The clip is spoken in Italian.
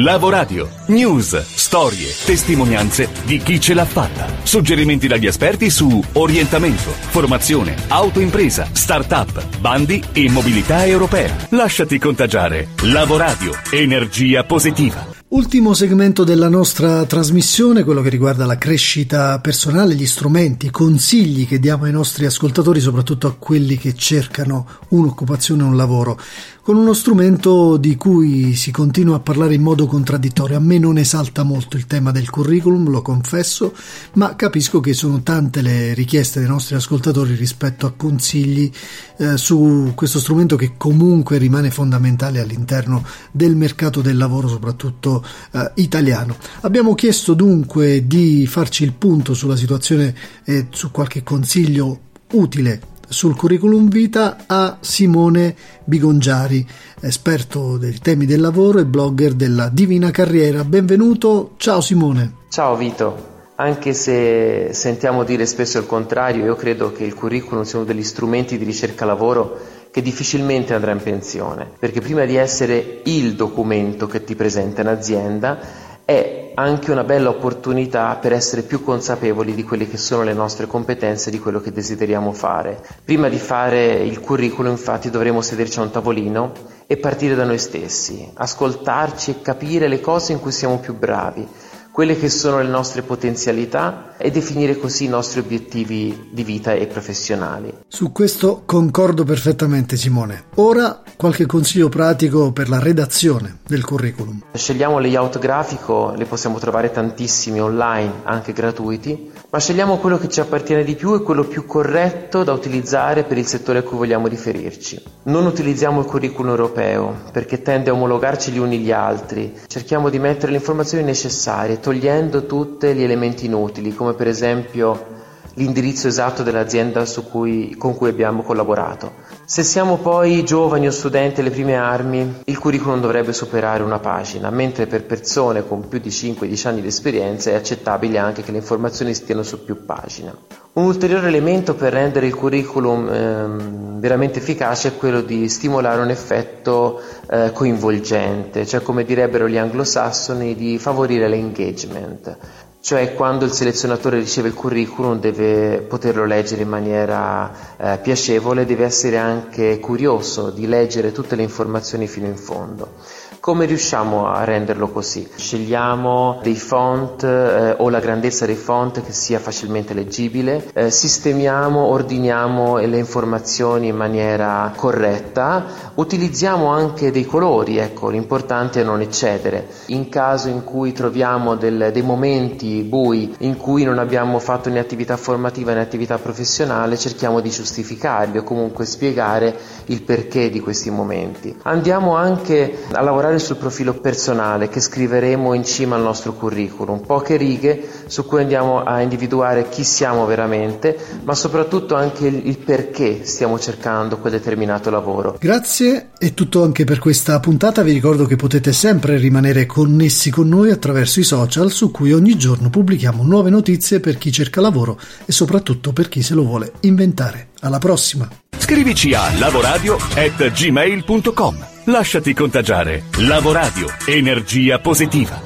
Lavoradio. News, storie, testimonianze di chi ce l'ha fatta. Suggerimenti dagli esperti su orientamento, formazione, autoimpresa, start-up, bandi e mobilità europea. Lasciati contagiare. Lavoradio. Energia positiva. Ultimo segmento della nostra trasmissione, quello che riguarda la crescita personale, gli strumenti, i consigli che diamo ai nostri ascoltatori, soprattutto a quelli che cercano un'occupazione, un lavoro con uno strumento di cui si continua a parlare in modo contraddittorio. A me non esalta molto il tema del curriculum, lo confesso, ma capisco che sono tante le richieste dei nostri ascoltatori rispetto a consigli eh, su questo strumento che comunque rimane fondamentale all'interno del mercato del lavoro, soprattutto eh, italiano. Abbiamo chiesto dunque di farci il punto sulla situazione e su qualche consiglio utile sul curriculum vita a Simone Bigongiari, esperto dei temi del lavoro e blogger della Divina Carriera. Benvenuto, ciao Simone. Ciao Vito. Anche se sentiamo dire spesso il contrario, io credo che il curriculum sia uno degli strumenti di ricerca lavoro che difficilmente andrà in pensione, perché prima di essere il documento che ti presenta in azienda anche una bella opportunità per essere più consapevoli di quelle che sono le nostre competenze, di quello che desideriamo fare. Prima di fare il curriculum infatti dovremo sederci a un tavolino e partire da noi stessi, ascoltarci e capire le cose in cui siamo più bravi, quelle che sono le nostre potenzialità e definire così i nostri obiettivi di vita e professionali. Su questo concordo perfettamente Simone. Ora qualche consiglio pratico per la redazione del curriculum. Scegliamo layout grafico, le possiamo trovare tantissimi online, anche gratuiti, ma scegliamo quello che ci appartiene di più e quello più corretto da utilizzare per il settore a cui vogliamo riferirci. Non utilizziamo il curriculum europeo perché tende a omologarci gli uni gli altri. Cerchiamo di mettere le informazioni necessarie togliendo tutti gli elementi inutili, come per esempio l'indirizzo esatto dell'azienda cui, con cui abbiamo collaborato. Se siamo poi giovani o studenti alle prime armi, il curriculum dovrebbe superare una pagina, mentre per persone con più di 5-10 anni di esperienza è accettabile anche che le informazioni stiano su più pagine. Un ulteriore elemento per rendere il curriculum eh, veramente efficace è quello di stimolare un effetto eh, coinvolgente, cioè come direbbero gli anglosassoni di favorire l'engagement cioè quando il selezionatore riceve il curriculum deve poterlo leggere in maniera eh, piacevole, deve essere anche curioso di leggere tutte le informazioni fino in fondo. Come riusciamo a renderlo così? Scegliamo dei font eh, o la grandezza dei font che sia facilmente leggibile, eh, sistemiamo, ordiniamo le informazioni in maniera corretta, utilizziamo anche dei colori, ecco, l'importante è non eccedere. In caso in cui troviamo del, dei momenti bui in cui non abbiamo fatto né attività formativa né attività professionale, cerchiamo di giustificarli o comunque spiegare il perché di questi momenti. Andiamo anche a lavorare sul profilo personale che scriveremo in cima al nostro curriculum, poche righe su cui andiamo a individuare chi siamo veramente, ma soprattutto anche il, perché stiamo cercando quel determinato lavoro. Grazie, è tutto anche per questa puntata. Vi ricordo che potete sempre rimanere connessi con noi attraverso i social su cui ogni giorno pubblichiamo nuove notizie per chi cerca lavoro e soprattutto per chi se lo vuole inventare. Alla prossima! Scrivici a lavoradio@gmail.com. Lasciati contagiare. Lavoradio. Energia positiva.